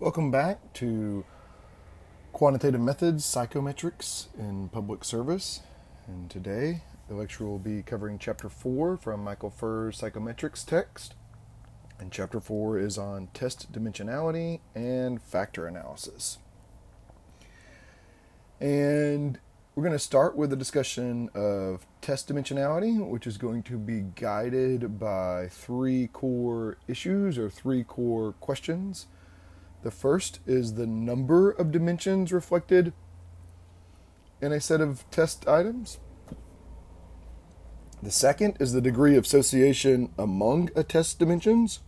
Welcome back to Quantitative Methods Psychometrics in Public Service. And today the lecture will be covering Chapter 4 from Michael Furr's Psychometrics text. And Chapter 4 is on test dimensionality and factor analysis. And we're going to start with a discussion of test dimensionality, which is going to be guided by three core issues or three core questions the first is the number of dimensions reflected in a set of test items. The second is the degree of association among a test dimensions.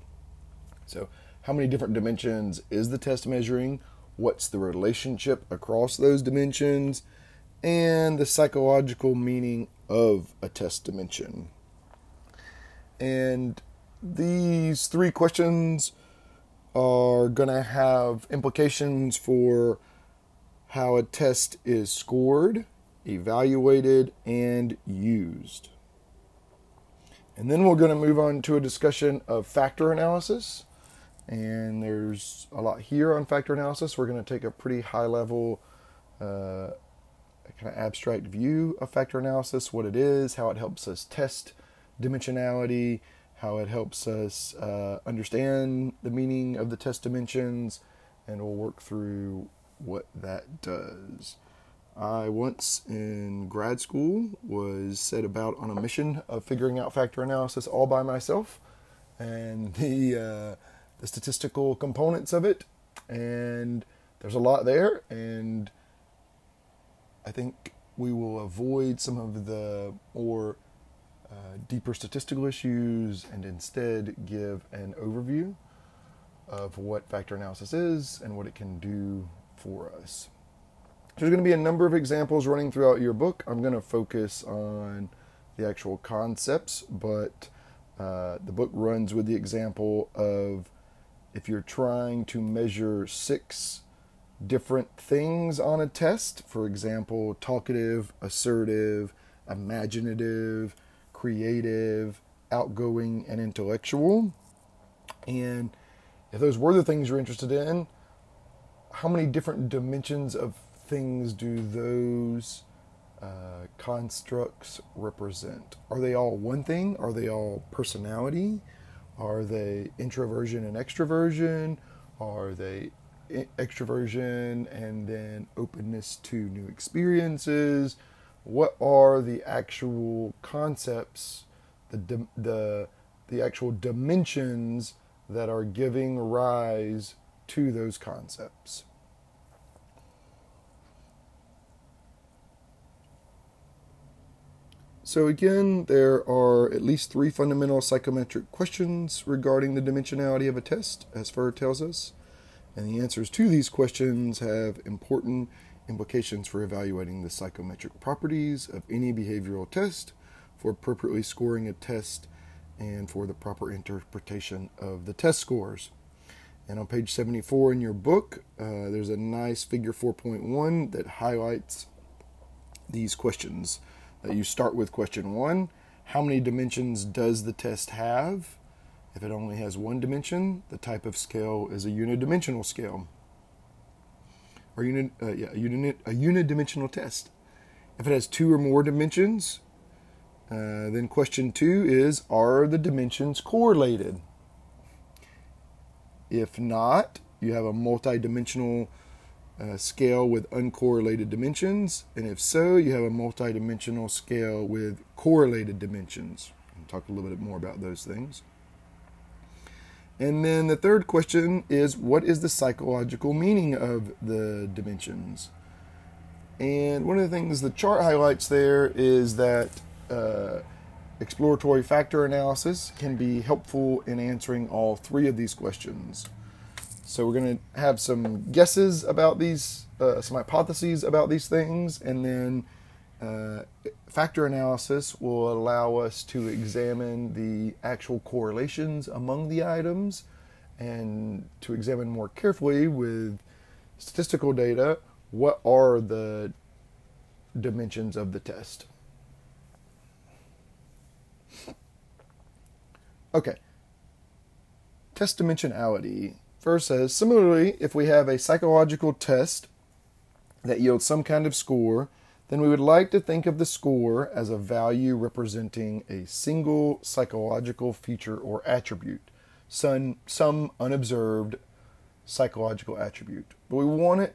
So, how many different dimensions is the test measuring? What's the relationship across those dimensions? And the psychological meaning of a test dimension. And these three questions are going to have implications for how a test is scored, evaluated, and used. And then we're going to move on to a discussion of factor analysis. And there's a lot here on factor analysis. We're going to take a pretty high level, uh, kind of abstract view of factor analysis, what it is, how it helps us test dimensionality, how it helps us uh, understand the meaning of the test dimensions, and we'll work through what that does. I once in grad school was set about on a mission of figuring out factor analysis all by myself and the uh, the statistical components of it, and there's a lot there, and I think we will avoid some of the more uh, deeper statistical issues and instead give an overview of what factor analysis is and what it can do for us. There's going to be a number of examples running throughout your book. I'm going to focus on the actual concepts, but uh, the book runs with the example of if you're trying to measure six different things on a test, for example, talkative, assertive, imaginative, creative, outgoing, and intellectual. And if those were the things you're interested in, how many different dimensions of things do those uh, constructs represent? Are they all one thing? Are they all personality? Are they introversion and extroversion? Are they extroversion and then openness to new experiences? What are the actual concepts, the the the actual dimensions that are giving rise to those concepts. So, again, there are at least three fundamental psychometric questions regarding the dimensionality of a test, as Furr tells us. And the answers to these questions have important implications for evaluating the psychometric properties of any behavioral test, for appropriately scoring a test, and for the proper interpretation of the test scores. And on page 74 in your book, uh, there's a nice figure 4.1 that highlights these questions. Uh, you start with question one How many dimensions does the test have? If it only has one dimension, the type of scale is a unidimensional scale or unit, uh, yeah, a, unit, a unidimensional test. If it has two or more dimensions, uh, then question two is Are the dimensions correlated? If not, you have a multidimensional uh, scale with uncorrelated dimensions. And if so, you have a multidimensional scale with correlated dimensions. I'll talk a little bit more about those things. And then the third question is what is the psychological meaning of the dimensions? And one of the things the chart highlights there is that uh, exploratory factor analysis can be helpful in answering all three of these questions. So we're going to have some guesses about these, uh, some hypotheses about these things, and then uh, factor analysis will allow us to examine the actual correlations among the items and to examine more carefully with statistical data what are the dimensions of the test. Okay. Test dimensionality Furr says similarly, if we have a psychological test that yields some kind of score, then we would like to think of the score as a value representing a single psychological feature or attribute, some, some unobserved psychological attribute. But we want it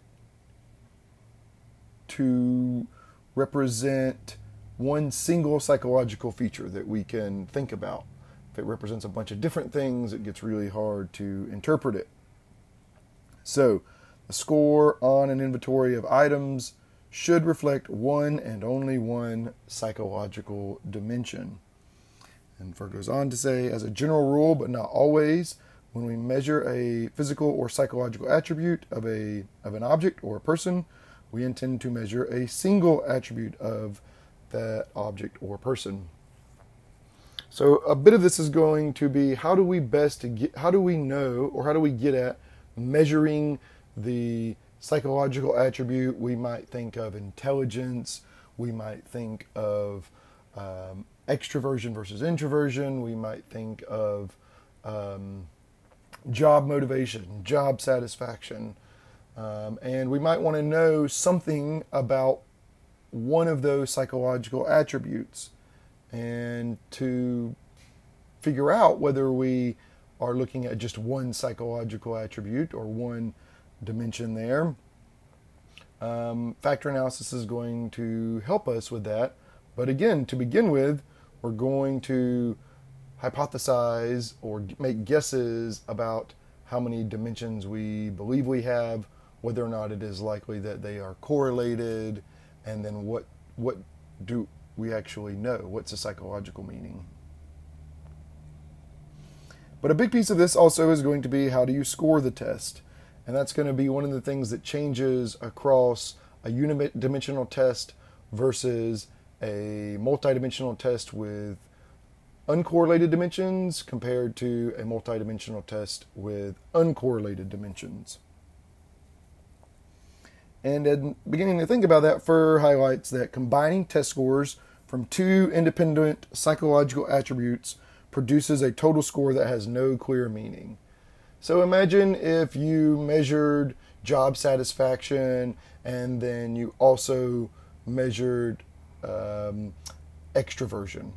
to represent one single psychological feature that we can think about. If it represents a bunch of different things, it gets really hard to interpret it. So, the score on an inventory of items should reflect one and only one psychological dimension. And Furr goes on to say, as a general rule, but not always, when we measure a physical or psychological attribute of a of an object or a person, we intend to measure a single attribute of that object or person. So a bit of this is going to be how do we best get how do we know or how do we get at measuring the psychological attribute, we might think of intelligence, we might think of um, extroversion versus introversion, we might think of um, job motivation, job satisfaction, um, and we might want to know something about one of those psychological attributes and to figure out whether we are looking at just one psychological attribute or one dimension there. Um, factor analysis is going to help us with that. But again, to begin with, we're going to hypothesize or make guesses about how many dimensions we believe we have, whether or not it is likely that they are correlated, and then what what do we actually know? What's the psychological meaning? But a big piece of this also is going to be how do you score the test? And that's going to be one of the things that changes across a unidimensional test versus a multidimensional test with uncorrelated dimensions compared to a multidimensional test with uncorrelated dimensions. And in beginning to think about that, Furr highlights that combining test scores from two independent psychological attributes produces a total score that has no clear meaning. So imagine if you measured job satisfaction and then you also measured um, extroversion.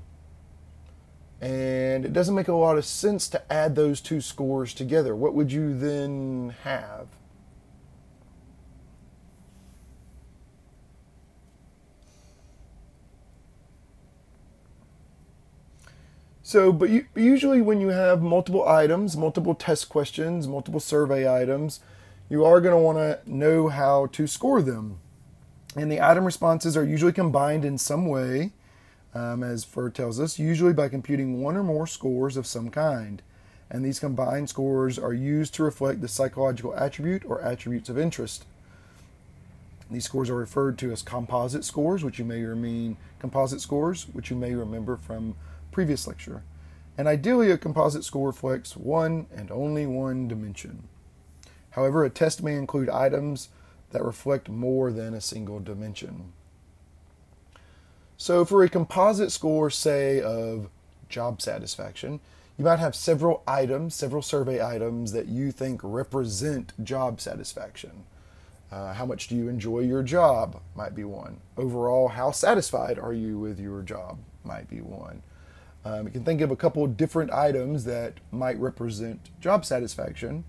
And it doesn't make a lot of sense to add those two scores together. What would you then have? So, but you, usually when you have multiple items, multiple test questions, multiple survey items, you are going to want to know how to score them. And the item responses are usually combined in some way, um, as Furr tells us, usually by computing one or more scores of some kind. And these combined scores are used to reflect the psychological attribute or attributes of interest. These scores are referred to as composite scores, which you may mean composite scores, which you may remember from previous lecture, and ideally a composite score reflects one and only one dimension. However, a test may include items that reflect more than a single dimension. So, for a composite score, say, of job satisfaction, you might have several items, several survey items that you think represent job satisfaction. Uh, how much do you enjoy your job? Might be one. Overall, how satisfied are you with your job? Might be one. Um, you can think of a couple of different items that might represent job satisfaction.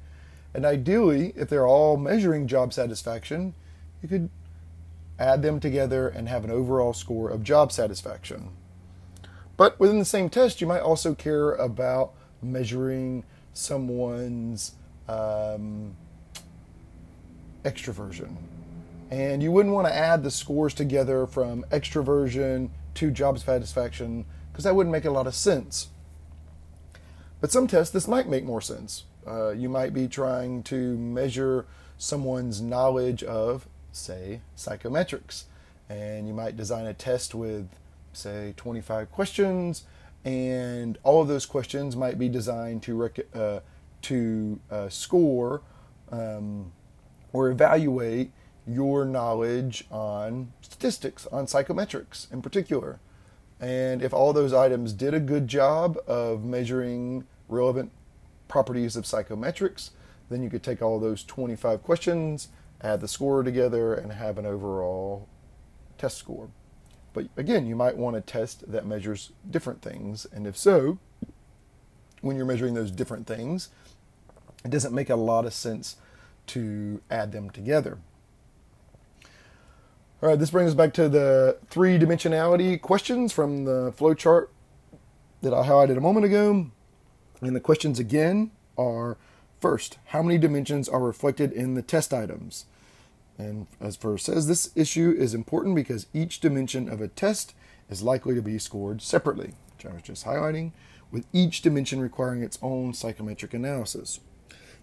And ideally, if they're all measuring job satisfaction, you could add them together and have an overall score of job satisfaction. But within the same test, you might also care about measuring someone's um, extroversion. And you wouldn't want to add the scores together from extroversion to job satisfaction because that wouldn't make a lot of sense. But some tests, this might make more sense. Uh, you might be trying to measure someone's knowledge of, say, psychometrics. And you might design a test with, say, 25 questions, and all of those questions might be designed to, rec- uh, to uh, score um, or evaluate your knowledge on statistics, on psychometrics in particular. And if all those items did a good job of measuring relevant properties of psychometrics, then you could take all those 25 questions, add the score together, and have an overall test score. But again, you might want a test that measures different things. And if so, when you're measuring those different things, it doesn't make a lot of sense to add them together. All right, this brings us back to the three dimensionality questions from the flowchart that I highlighted a moment ago. And the questions again are first, how many dimensions are reflected in the test items? And as Furr says, this issue is important because each dimension of a test is likely to be scored separately, which I was just highlighting, with each dimension requiring its own psychometric analysis.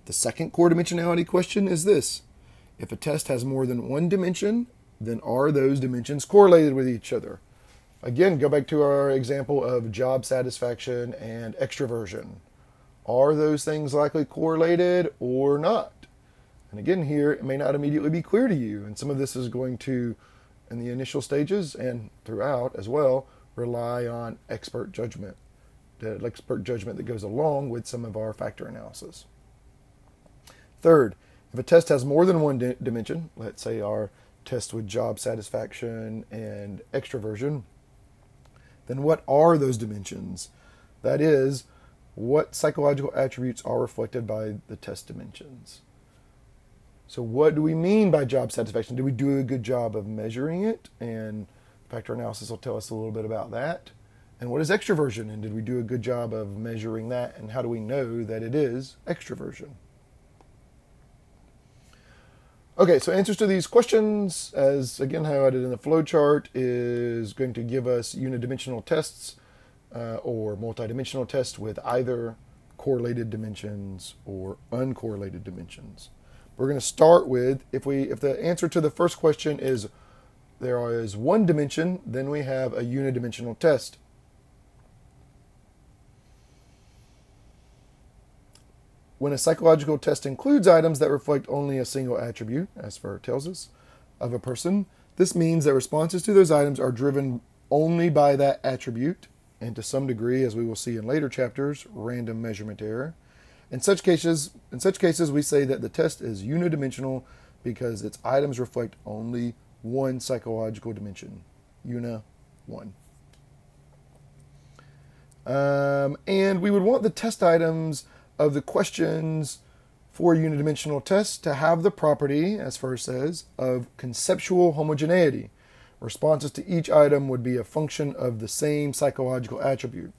The second core dimensionality question is this If a test has more than one dimension, then are those dimensions correlated with each other? Again, go back to our example of job satisfaction and extroversion. Are those things likely correlated or not? And again, here it may not immediately be clear to you, and some of this is going to, in the initial stages and throughout as well, rely on expert judgment, the expert judgment that goes along with some of our factor analysis. Third, if a test has more than one di- dimension, let's say our test with job satisfaction and extroversion, then what are those dimensions? That is, what psychological attributes are reflected by the test dimensions? So, what do we mean by job satisfaction? Do we do a good job of measuring it? And factor analysis will tell us a little bit about that. And what is extroversion? And did we do a good job of measuring that? And how do we know that it is extroversion? Okay, so answers to these questions, as again highlighted in the flowchart, is going to give us unidimensional tests uh, or multidimensional tests with either correlated dimensions or uncorrelated dimensions. We're going to start with if we if the answer to the first question is there is one dimension, then we have a unidimensional test. When a psychological test includes items that reflect only a single attribute, as Furr tells us, of a person, this means that responses to those items are driven only by that attribute, and to some degree, as we will see in later chapters, random measurement error. In such cases, in such cases, we say that the test is unidimensional because its items reflect only one psychological dimension, una one. Um, and we would want the test items of the questions for unidimensional tests to have the property, as Furr says, of conceptual homogeneity. Responses to each item would be a function of the same psychological attribute.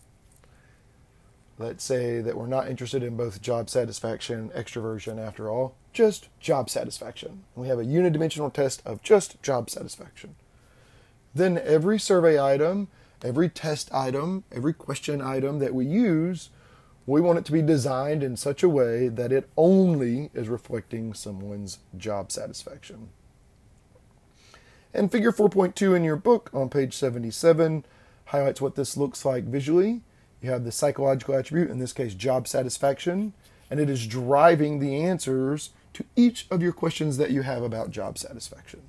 Let's say that we're not interested in both job satisfaction and extroversion after all, just job satisfaction. We have a unidimensional test of just job satisfaction. Then every survey item, every test item, every question item that we use we want it to be designed in such a way that it only is reflecting someone's job satisfaction. And figure 4.2 in your book on page 77 highlights what this looks like visually. You have the psychological attribute, in this case, job satisfaction, and it is driving the answers to each of your questions that you have about job satisfaction.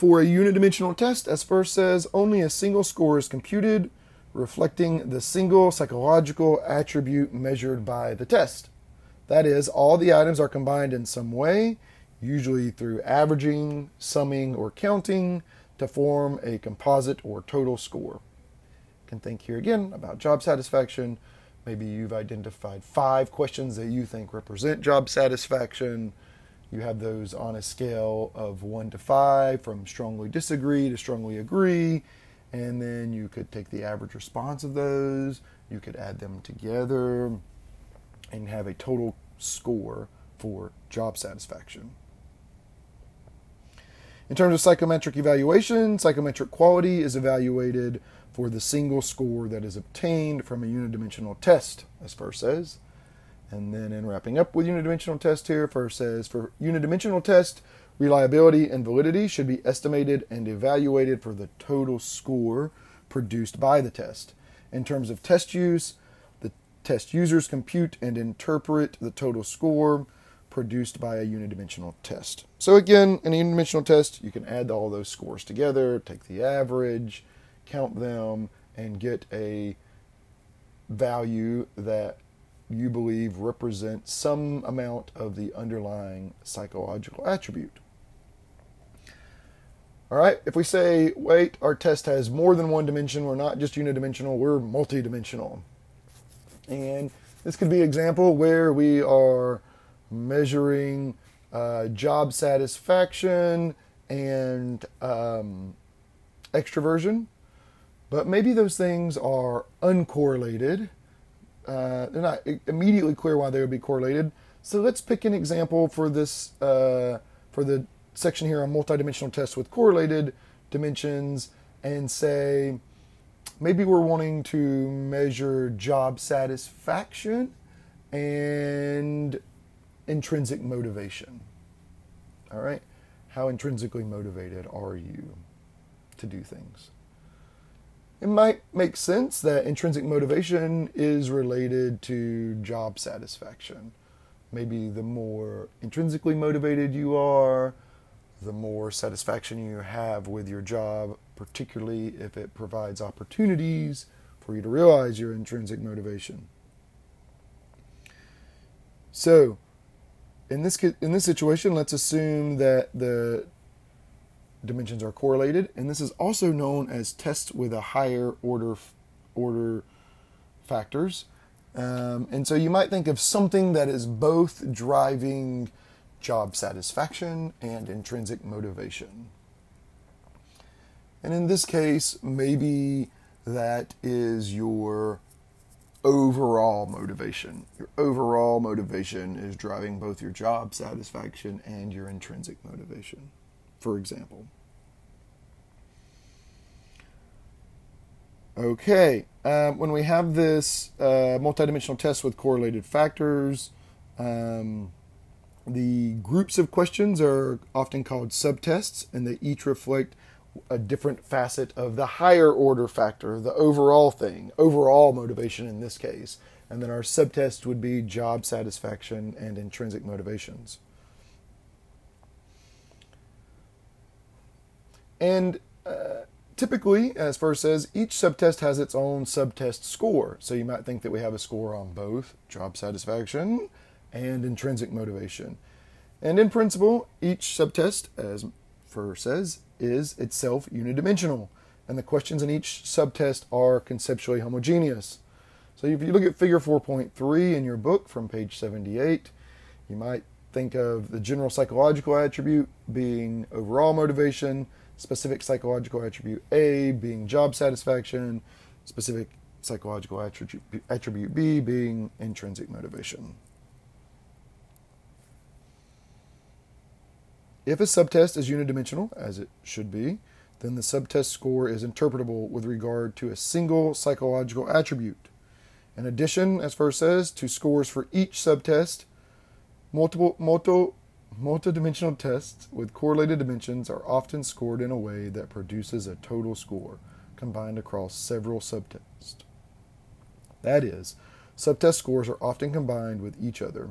For a unidimensional test, as Furr says, only a single score is computed, reflecting the single psychological attribute measured by the test. That is, all the items are combined in some way, usually through averaging, summing, or counting, to form a composite or total score. You can think here again about job satisfaction. Maybe you've identified five questions that you think represent job satisfaction. You have those on a scale of 1 to 5, from strongly disagree to strongly agree. And then you could take the average response of those, you could add them together, and have a total score for job satisfaction. In terms of psychometric evaluation, psychometric quality is evaluated for the single score that is obtained from a unidimensional test, as Furr says. And then in wrapping up with unidimensional test here, Furr says for unidimensional test, reliability and validity should be estimated and evaluated for the total score produced by the test. In terms of test use, the test users compute and interpret the total score produced by a unidimensional test. So again, in a unidimensional test, you can add all those scores together, take the average, count them, and get a value that you believe represent some amount of the underlying psychological attribute. All right, if we say, wait, our test has more than one dimension, we're not just unidimensional, we're multidimensional. And this could be an example where we are measuring uh, job satisfaction and um, extroversion, but maybe those things are uncorrelated. Uh, they're not immediately clear why they would be correlated. So let's pick an example for this uh, for the section here on multidimensional tests with correlated dimensions and say maybe we're wanting to measure job satisfaction and intrinsic motivation. All right? How intrinsically motivated are you to do things? It might make sense that intrinsic motivation is related to job satisfaction. Maybe the more intrinsically motivated you are, the more satisfaction you have with your job, particularly if it provides opportunities for you to realize your intrinsic motivation. So, in this in this situation, let's assume that the dimensions are correlated, and this is also known as tests with a higher order order factors. Um, and so you might think of something that is both driving job satisfaction and intrinsic motivation. And in this case, maybe that is your overall motivation. Your overall motivation is driving both your job satisfaction and your intrinsic motivation, for example. Okay, um, when we have this uh, multidimensional test with correlated factors, um, the groups of questions are often called subtests, and they each reflect a different facet of the higher order factor, the overall thing, overall motivation in this case. And then our subtests would be job satisfaction and intrinsic motivations. And uh, typically, as Furr says, each subtest has its own subtest score. So you might think that we have a score on both job satisfaction and intrinsic motivation. And in principle, each subtest, as Furr says, is itself unidimensional, and the questions in each subtest are conceptually homogeneous. So if you look at figure 4.3 in your book from page 78, you might think of the general psychological attribute being overall motivation, specific psychological attribute A being job satisfaction, specific psychological attribute, attribute B being intrinsic motivation. If a subtest is unidimensional, as it should be, then the subtest score is interpretable with regard to a single psychological attribute. In addition, as Furr says, to scores for each subtest, multiple multi, multidimensional tests with correlated dimensions are often scored in a way that produces a total score combined across several subtests. That is, subtest scores are often combined with each other,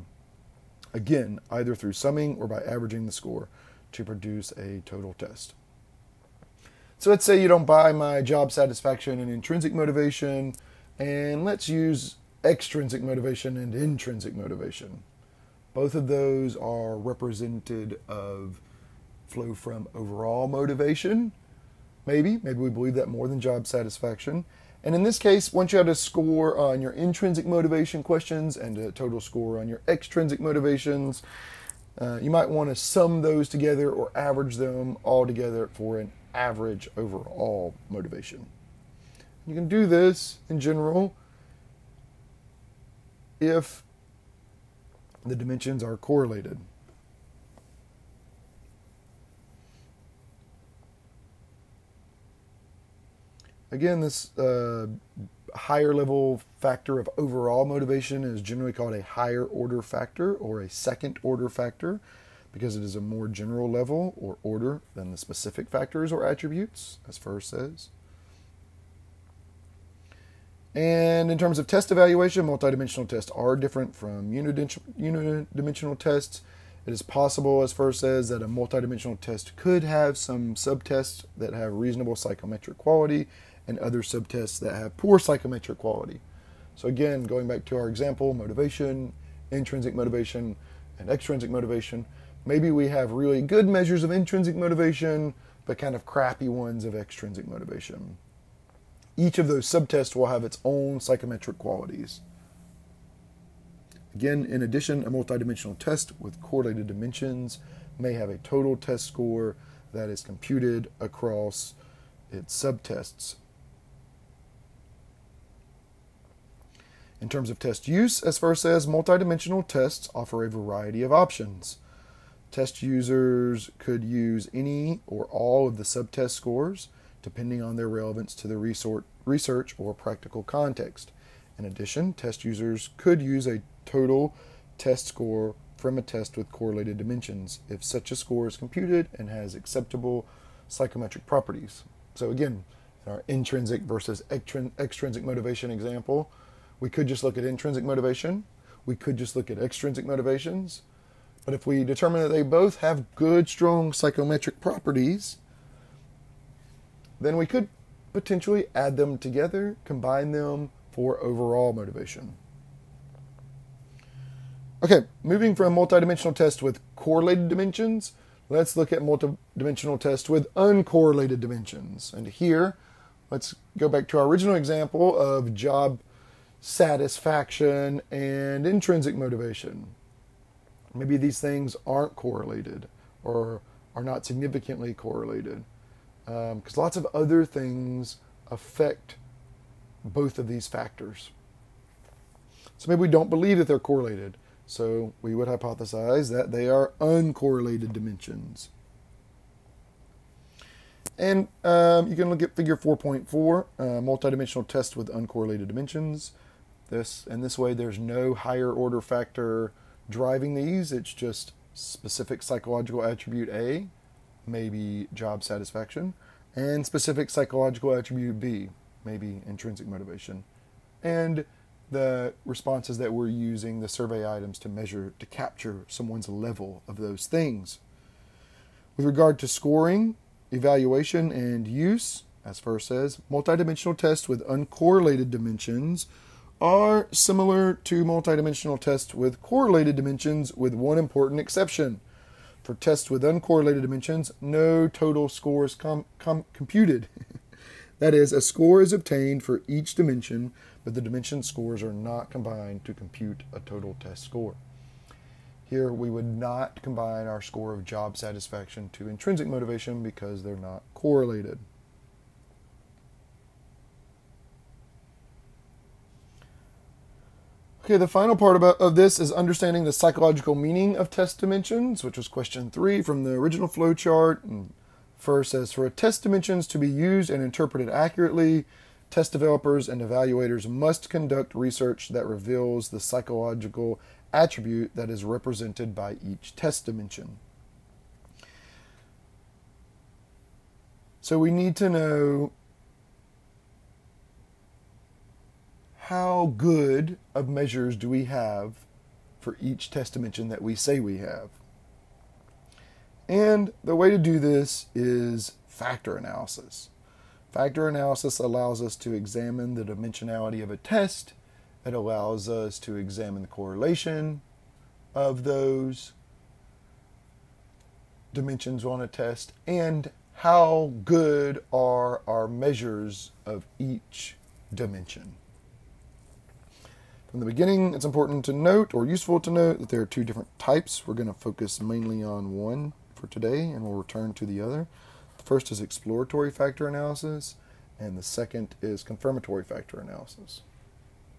again, either through summing or by averaging the score to produce a total test. So let's say you don't buy my job satisfaction and intrinsic motivation, and let's use extrinsic motivation and intrinsic motivation. Both of those are represented of flow from overall motivation. Maybe, maybe we believe that more than job satisfaction. And in this case, once you have a score on your intrinsic motivation questions and a total score on your extrinsic motivations, uh, you might want to sum those together or average them all together for an average overall motivation. You can do this in general if the dimensions are correlated. Again, this uh, higher level factor of overall motivation is generally called a higher order factor or a second order factor because it is a more general level or order than the specific factors or attributes, as Furr says. And in terms of test evaluation, multidimensional tests are different from unidimensional tests. It is possible, as Furr says, that a multidimensional test could have some subtests that have reasonable psychometric quality and other subtests that have poor psychometric quality. So again, going back to our example, motivation, intrinsic motivation, and extrinsic motivation. Maybe we have really good measures of intrinsic motivation, but kind of crappy ones of extrinsic motivation. Each of those subtests will have its own psychometric qualities. Again, in addition, a multidimensional test with correlated dimensions may have a total test score that is computed across its subtests. In terms of test use, as Furr says, multidimensional tests offer a variety of options. Test users could use any or all of the subtest scores, depending on their relevance to the research or practical context. In addition, test users could use a total test score from a test with correlated dimensions if such a score is computed and has acceptable psychometric properties. So, again, in our intrinsic versus extrinsic motivation example, we could just look at intrinsic motivation. We could just look at extrinsic motivations. But if we determine that they both have good, strong psychometric properties, then we could potentially add them together, combine them for overall motivation. Okay, moving from multidimensional test with correlated dimensions, let's look at multidimensional test with uncorrelated dimensions. And here, let's go back to our original example of job satisfaction and intrinsic motivation. Maybe these things aren't correlated or are not significantly correlated because um, lots of other things affect both of these factors. So maybe we don't believe that they're correlated. So we would hypothesize that they are uncorrelated dimensions. And um, you can look at figure 4.4, uh, multidimensional test with uncorrelated dimensions. This and this way, there's no higher order factor driving these. It's just specific psychological attribute A, maybe job satisfaction, and specific psychological attribute B, maybe intrinsic motivation, and the responses that we're using, the survey items to measure, to capture someone's level of those things. With regard to scoring, evaluation, and use, as Furr says, multidimensional tests with uncorrelated dimensions are similar to multidimensional tests with correlated dimensions, with one important exception. For tests with uncorrelated dimensions, no total score is com- com- computed. that is, a score is obtained for each dimension, but the dimension scores are not combined to compute a total test score. Here, we would not combine our score of job satisfaction to intrinsic motivation because they're not correlated. Okay, the final part about, of this is understanding the psychological meaning of test dimensions, which was question three from the original flowchart. And Furr says for test dimensions to be used and interpreted accurately, test developers and evaluators must conduct research that reveals the psychological attribute that is represented by each test dimension. So we need to know how good of measures do we have for each test dimension that we say we have? And the way to do this is factor analysis. Factor analysis allows us to examine the dimensionality of a test. It allows us to examine the correlation of those dimensions on a test and how good are our measures of each dimension. From the beginning, it's important to note or useful to note that there are two different types. We're going to focus mainly on one for today and we'll return to the other. The first is exploratory factor analysis, and the second is confirmatory factor analysis.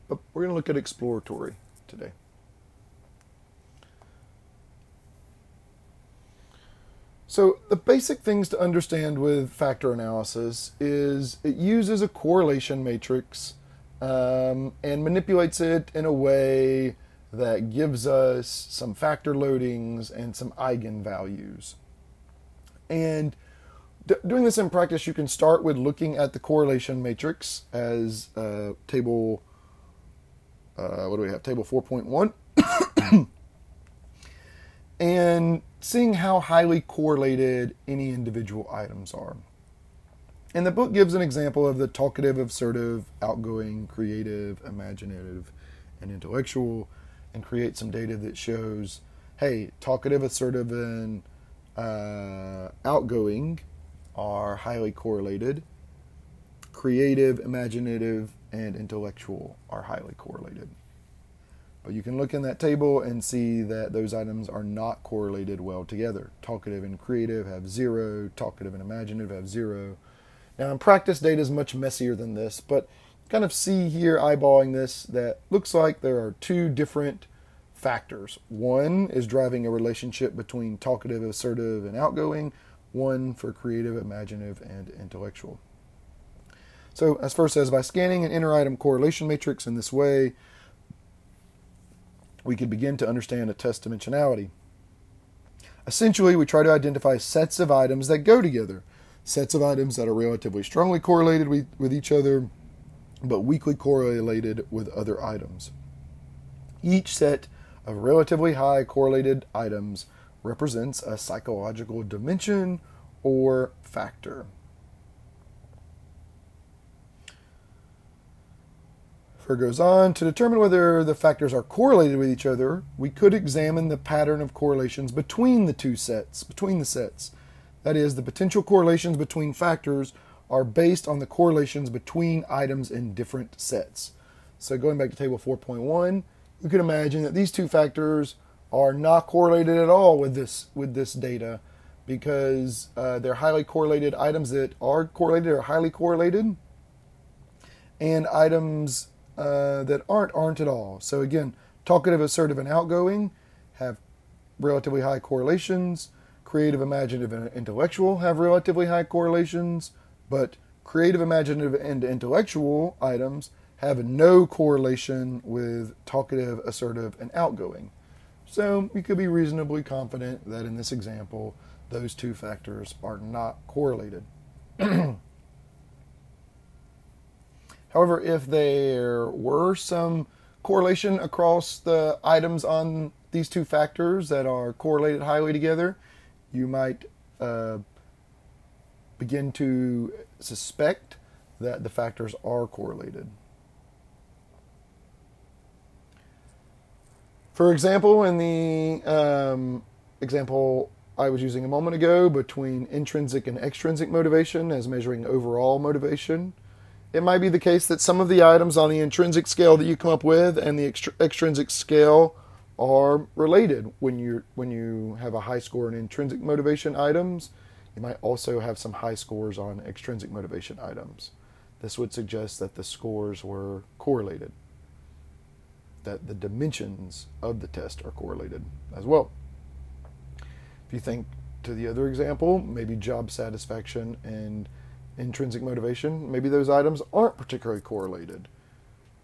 But we're going to look at exploratory today. So, the basic things to understand with factor analysis is it uses a correlation matrix um, and manipulates it in a way that gives us some factor loadings and some eigenvalues. And d- doing this in practice, you can start with looking at the correlation matrix as uh, table, uh, what do we have? Table 4.1. and seeing how highly correlated any individual items are. And the book gives an example of the talkative, assertive, outgoing, creative, imaginative, and intellectual, and creates some data that shows hey, talkative, assertive, and uh, outgoing are highly correlated. Creative, imaginative, and intellectual are highly correlated. But you can look in that table and see that those items are not correlated well together. Talkative and creative have zero, talkative and imaginative have zero. Now, in practice, data is much messier than this, but kind of see here, eyeballing this, that looks like there are two different factors. One is driving a relationship between talkative, assertive, and outgoing, one for creative, imaginative, and intellectual. So, as Furr says, by scanning an inter item correlation matrix in this way, we could begin to understand a test dimensionality. Essentially, we try to identify sets of items that go together, sets of items that are relatively strongly correlated with, with each other, but weakly correlated with other items. Each set of relatively high correlated items represents a psychological dimension or factor. Furr goes on to determine whether the factors are correlated with each other, we could examine the pattern of correlations between the two sets, between the sets. That is, the potential correlations between factors are based on the correlations between items in different sets. So going back to table 4.1, you can imagine that these two factors are not correlated at all with this with this data because uh, they're highly correlated items that are correlated are highly correlated and items uh, that aren't aren't at all. So again, talkative, assertive, and outgoing have relatively high correlations. Creative, imaginative, and intellectual have relatively high correlations, but creative, imaginative, and intellectual items have no correlation with talkative, assertive, and outgoing. So we could be reasonably confident that in this example, those two factors are not correlated. However, if there were some correlation across the items on these two factors that are correlated highly together, you might uh, begin to suspect that the factors are correlated. For example, in the um, example I was using a moment ago between intrinsic and extrinsic motivation as measuring overall motivation, it might be the case that some of the items on the intrinsic scale that you come up with and the extrinsic scale are related. When you when you have a high score in intrinsic motivation items, you might also have some high scores on extrinsic motivation items. This would suggest that the scores were correlated, that the dimensions of the test are correlated as well. If you think to the other example, maybe job satisfaction and intrinsic motivation, maybe those items aren't particularly correlated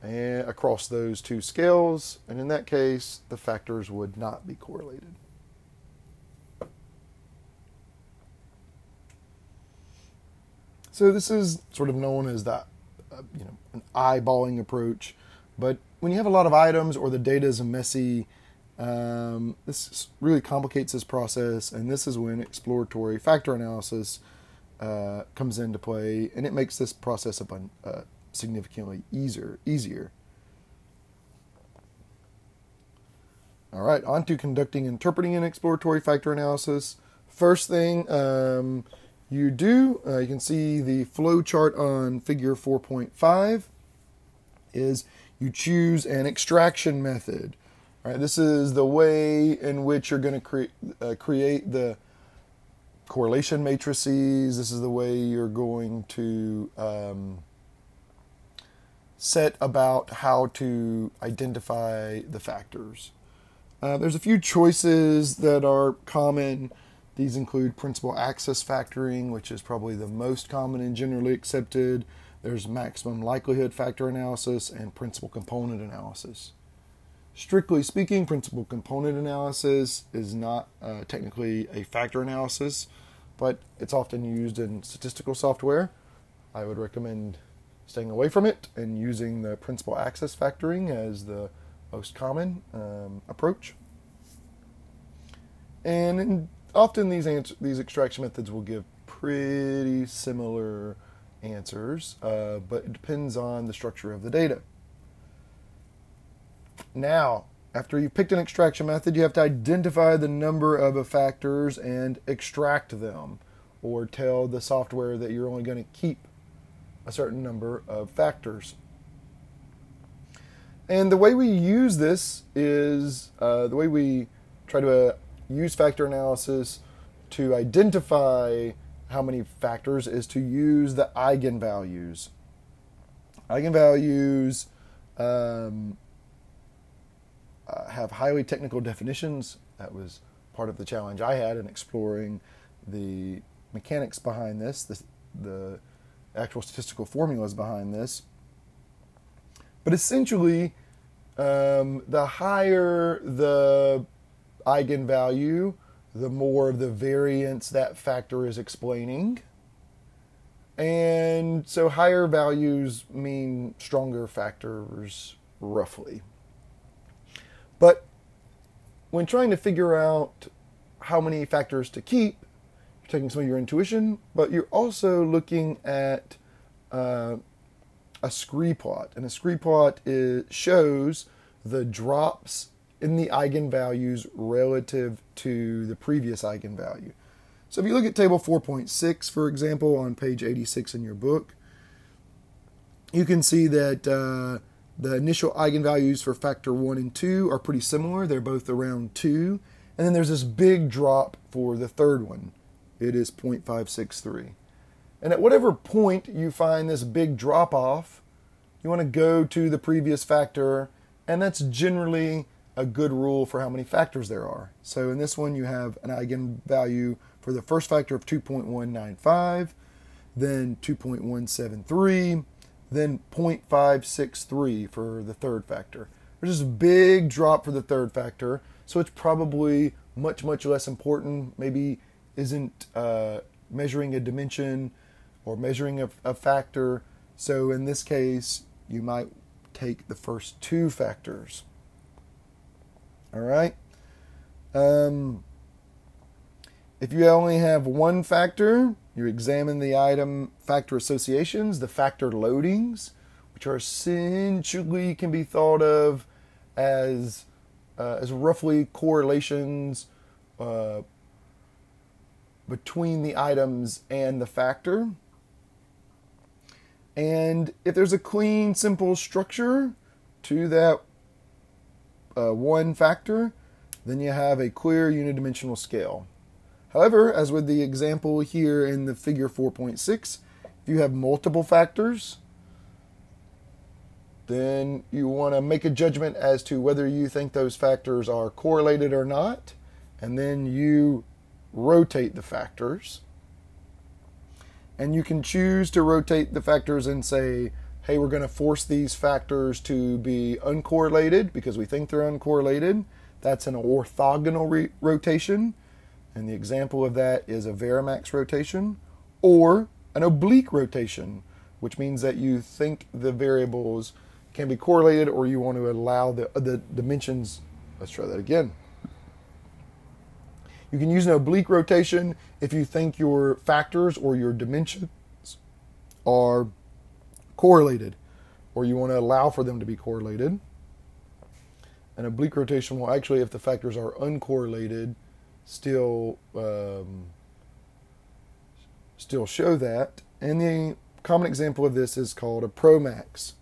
and across those two scales, and in that case, the factors would not be correlated. So this is sort of known as that, uh, you know, an eyeballing approach. But when you have a lot of items or the data is messy, um, this really complicates this process, and this is when exploratory factor analysis uh, comes into play, and it makes this process up uh, significantly easier. Easier. All right, on to conducting, interpreting, and exploratory factor analysis. First thing um, you do, uh, you can see the flow chart on Figure 4.5 is you choose an extraction method. All right, this is the way in which you're going to cre- uh, create the correlation matrices. This is the way you're going to um, set about how to identify the factors. Uh, there's a few choices that are common. These include principal axis factoring, which is probably the most common and generally accepted. There's maximum likelihood factor analysis and principal component analysis. Strictly speaking, principal component analysis is not uh, technically a factor analysis, but it's often used in statistical software. I would recommend staying away from it and using the principal axis factoring as the most common um, approach. And in, often these answer, these extraction methods will give pretty similar answers, uh, but it depends on the structure of the data. Now, after you've picked an extraction method, you have to identify the number of factors and extract them, or tell the software that you're only going to keep a certain number of factors. And the way we use this is uh, the way we try to uh, use factor analysis to identify how many factors is to use the eigenvalues. Eigenvalues um, uh, have highly technical definitions. That was part of the challenge I had in exploring the mechanics behind this, the, the actual statistical formulas behind this. But essentially, um, the higher the eigenvalue, the more of the variance that factor is explaining. And so higher values mean stronger factors, roughly. But when trying to figure out how many factors to keep, taking some of your intuition, but you're also looking at uh, a scree plot. And a scree plot is, shows the drops in the eigenvalues relative to the previous eigenvalue. So if you look at table 4.6, for example, on page 86 in your book, you can see that uh, the initial eigenvalues for factor 1 and 2 are pretty similar. They're both around 2. And then there's this big drop for the third one. It is 0.563. And at whatever point you find this big drop off, you want to go to the previous factor, and that's generally a good rule for how many factors there are. So in this one, you have an eigenvalue for the first factor of 2.195, then 2.173, then 0.563 for the third factor. There's this big drop for the third factor, so it's probably much, much less important. Maybe isn't uh, measuring a dimension or measuring a, a factor. So in this case, you might take the first two factors. All right. Um, if you only have one factor, you examine the item factor associations, the factor loadings, which are essentially can be thought of as uh, as roughly correlations uh, between the items and the factor. And if there's a clean, simple structure to that uh, one factor, then you have a clear unidimensional scale. However, as with the example here in the figure 4.6, if you have multiple factors, then you want to make a judgment as to whether you think those factors are correlated or not, and then you rotate the factors. And you can choose to rotate the factors and say, hey, we're going to force these factors to be uncorrelated because we think they're uncorrelated. That's an orthogonal rotation. And the example of that is a Varimax rotation or an oblique rotation, which means that you think the variables can be correlated or you want to allow the, the dimensions. Let's try that again. You can use an oblique rotation if you think your factors or your dimensions are correlated, or you want to allow for them to be correlated. An oblique rotation will actually, if the factors are uncorrelated, still um, still show that. And the common example of this is called a Promax.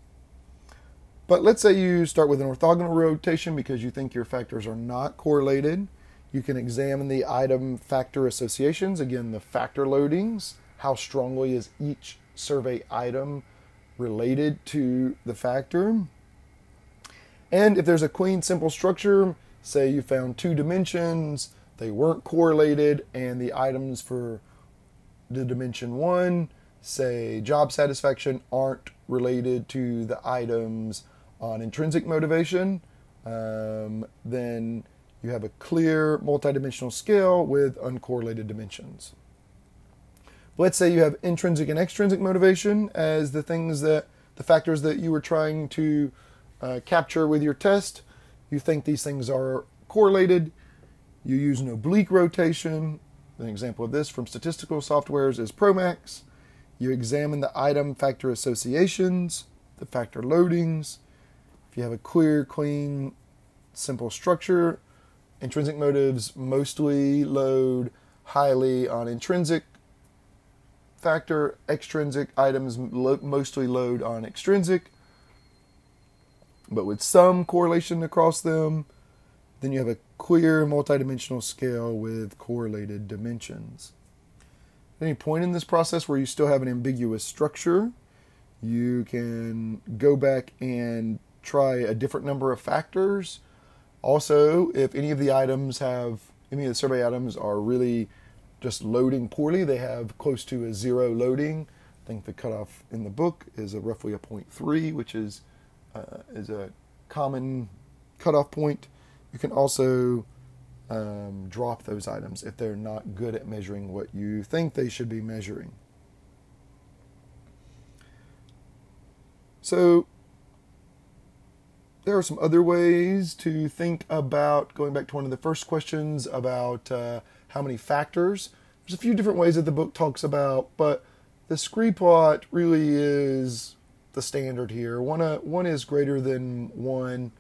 But let's say you start with an orthogonal rotation because you think your factors are not correlated. You can examine the item factor associations, again, the factor loadings. How strongly is each survey item related to the factor? And if there's a clean, simple structure, say you found two dimensions, they weren't correlated, and the items for the dimension one, say job satisfaction, aren't related to the items on intrinsic motivation, um, then you have a clear multidimensional scale with uncorrelated dimensions. Let's say you have intrinsic and extrinsic motivation as the things that the factors that you were trying to uh, capture with your test. You think these things are correlated. You use an oblique rotation. An example of this from statistical softwares is Promax. You examine the item factor associations, the factor loadings. If you have a clear, clean, simple structure, intrinsic motives mostly load highly on intrinsic factor, extrinsic items lo- mostly load on extrinsic, but with some correlation across them. Then you have a clear multidimensional scale with correlated dimensions. At any point in this process where you still have an ambiguous structure, you can go back and try a different number of factors. Also, if any of the items have, any of the survey items are really just loading poorly, they have close to a zero loading. I think the cutoff in the book is a roughly a 0.3, which is uh, is a common cutoff point. You can also um, drop those items if they're not good at measuring what you think they should be measuring. So, there are some other ways to think about going back to one of the first questions about uh, how many factors. There's a few different ways that the book talks about, but the scree plot really is the standard here. One, uh, one is greater than one.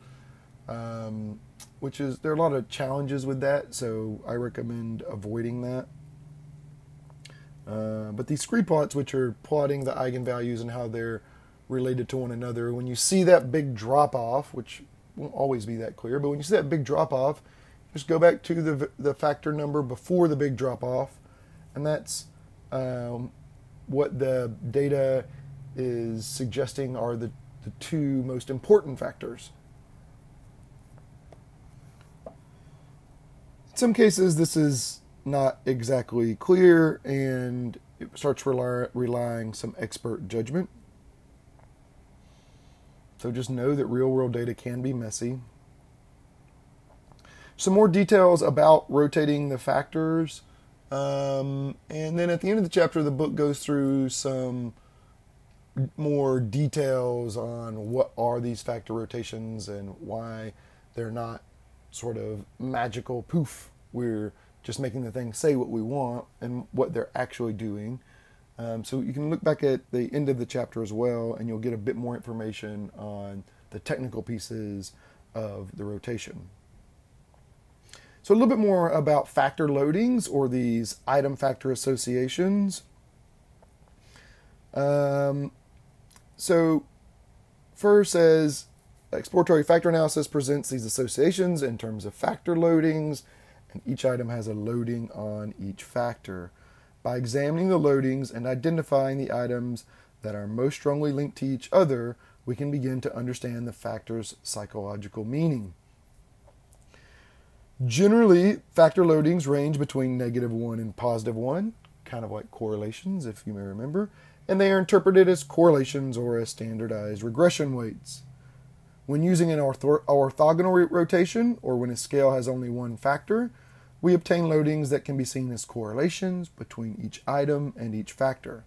Um, which is there are a lot of challenges with that, so I recommend avoiding that. Uh, but these scree plots, which are plotting the eigenvalues and how they're related to one another, when you see that big drop off, which won't always be that clear, but when you see that big drop off, just go back to the the factor number before the big drop off, and that's um, what the data is suggesting are the, the two most important factors In some cases, this is not exactly clear and it starts rely, relying some expert judgment. So just know that real world data can be messy. Some more details about rotating the factors. Um, and then at the end of the chapter, the book goes through some more details on what are these factor rotations and why they're not sort of magical poof. We're just making the thing say what we want and what they're actually doing. Um, so you can look back at the end of the chapter as well, and you'll get a bit more information on the technical pieces of the rotation. So a little bit more about factor loadings or these item factor associations. Um, so first says Exploratory factor analysis presents these associations in terms of factor loadings, and each item has a loading on each factor. By examining the loadings and identifying the items that are most strongly linked to each other, we can begin to understand the factor's psychological meaning. Generally, factor loadings range between negative 1 and positive 1, kind of like correlations, if you may remember, and they are interpreted as correlations or as standardized regression weights. When using an ortho- orthogonal rotation, or when a scale has only one factor, we obtain loadings that can be seen as correlations between each item and each factor.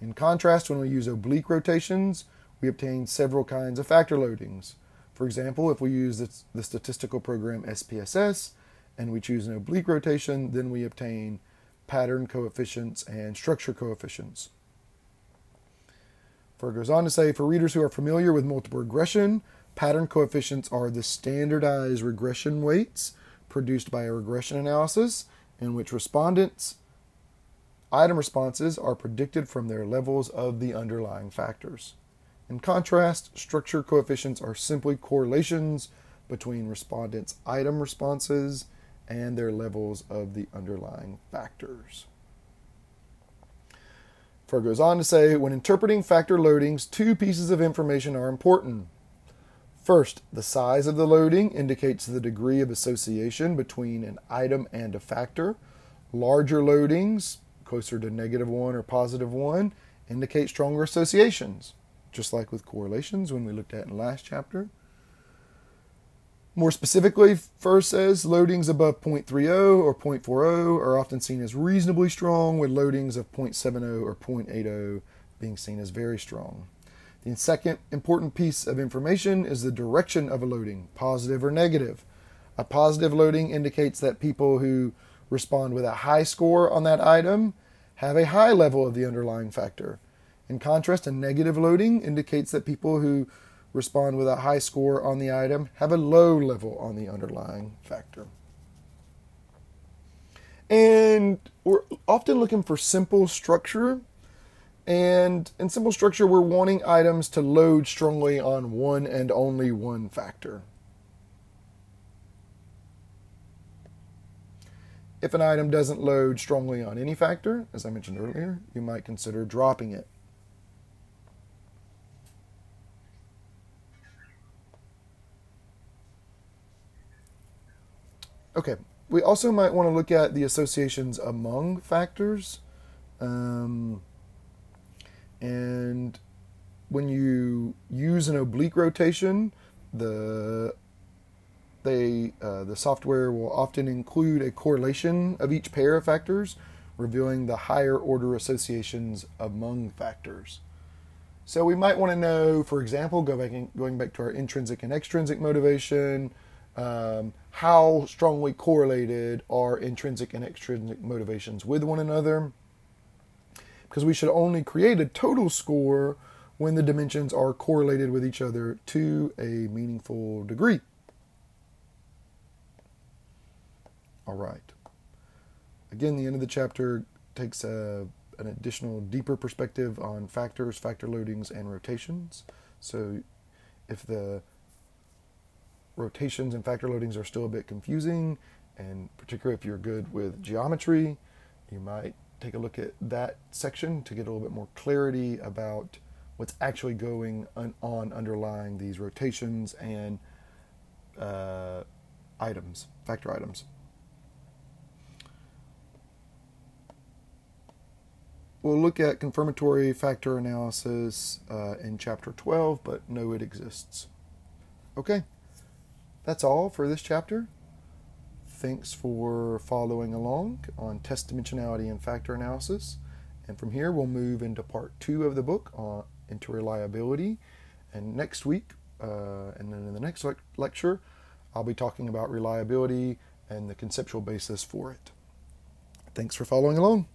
In contrast, when we use oblique rotations, we obtain several kinds of factor loadings. For example, if we use the statistical program SPSS and we choose an oblique rotation, then we obtain pattern coefficients and structure coefficients. Furr goes on to say for readers who are familiar with multiple regression, pattern coefficients are the standardized regression weights produced by a regression analysis in which respondents' item responses are predicted from their levels of the underlying factors. In contrast, structure coefficients are simply correlations between respondents' item responses and their levels of the underlying factors. Furr goes on to say when interpreting factor loadings, two pieces of information are important. First, the size of the loading indicates the degree of association between an item and a factor. Larger loadings, closer to negative 1 or positive 1, indicate stronger associations, just like with correlations when we looked at in last chapter. More specifically, Furr says loadings above 0.30 or 0.40 are often seen as reasonably strong, with loadings of 0.70 or 0.80 being seen as very strong. The second important piece of information is the direction of a loading, positive or negative. A positive loading indicates that people who respond with a high score on that item have a high level of the underlying factor. In contrast, a negative loading indicates that people who respond with a high score on the item have a low level on the underlying factor. And we're often looking for simple structure. And in simple structure, we're wanting items to load strongly on one and only one factor. If an item doesn't load strongly on any factor, as I mentioned earlier, you might consider dropping it. Okay, we also might want to look at the associations among factors. Um, and when you use an oblique rotation, the they uh, the software will often include a correlation of each pair of factors, revealing the higher order associations among factors. So we might want to know, for example, go back in, going back to our intrinsic and extrinsic motivation, um, how strongly correlated are intrinsic and extrinsic motivations with one another. Because we should only create a total score when the dimensions are correlated with each other to a meaningful degree. All right. Again, the end of the chapter takes a, an additional deeper perspective on factors, factor loadings, and rotations. So if the rotations and factor loadings are still a bit confusing, and particularly if you're good with geometry, you might take a look at that section to get a little bit more clarity about what's actually going on underlying these rotations and uh, items, factor items. We'll look at confirmatory factor analysis uh, in chapter 12, but know it exists. Okay, that's all for this chapter. Thanks for following along on test dimensionality and factor analysis. And from here, we'll move into part two of the book on, into reliability. And next week, uh, and then in the next le- lecture, I'll be talking about reliability and the conceptual basis for it. Thanks for following along.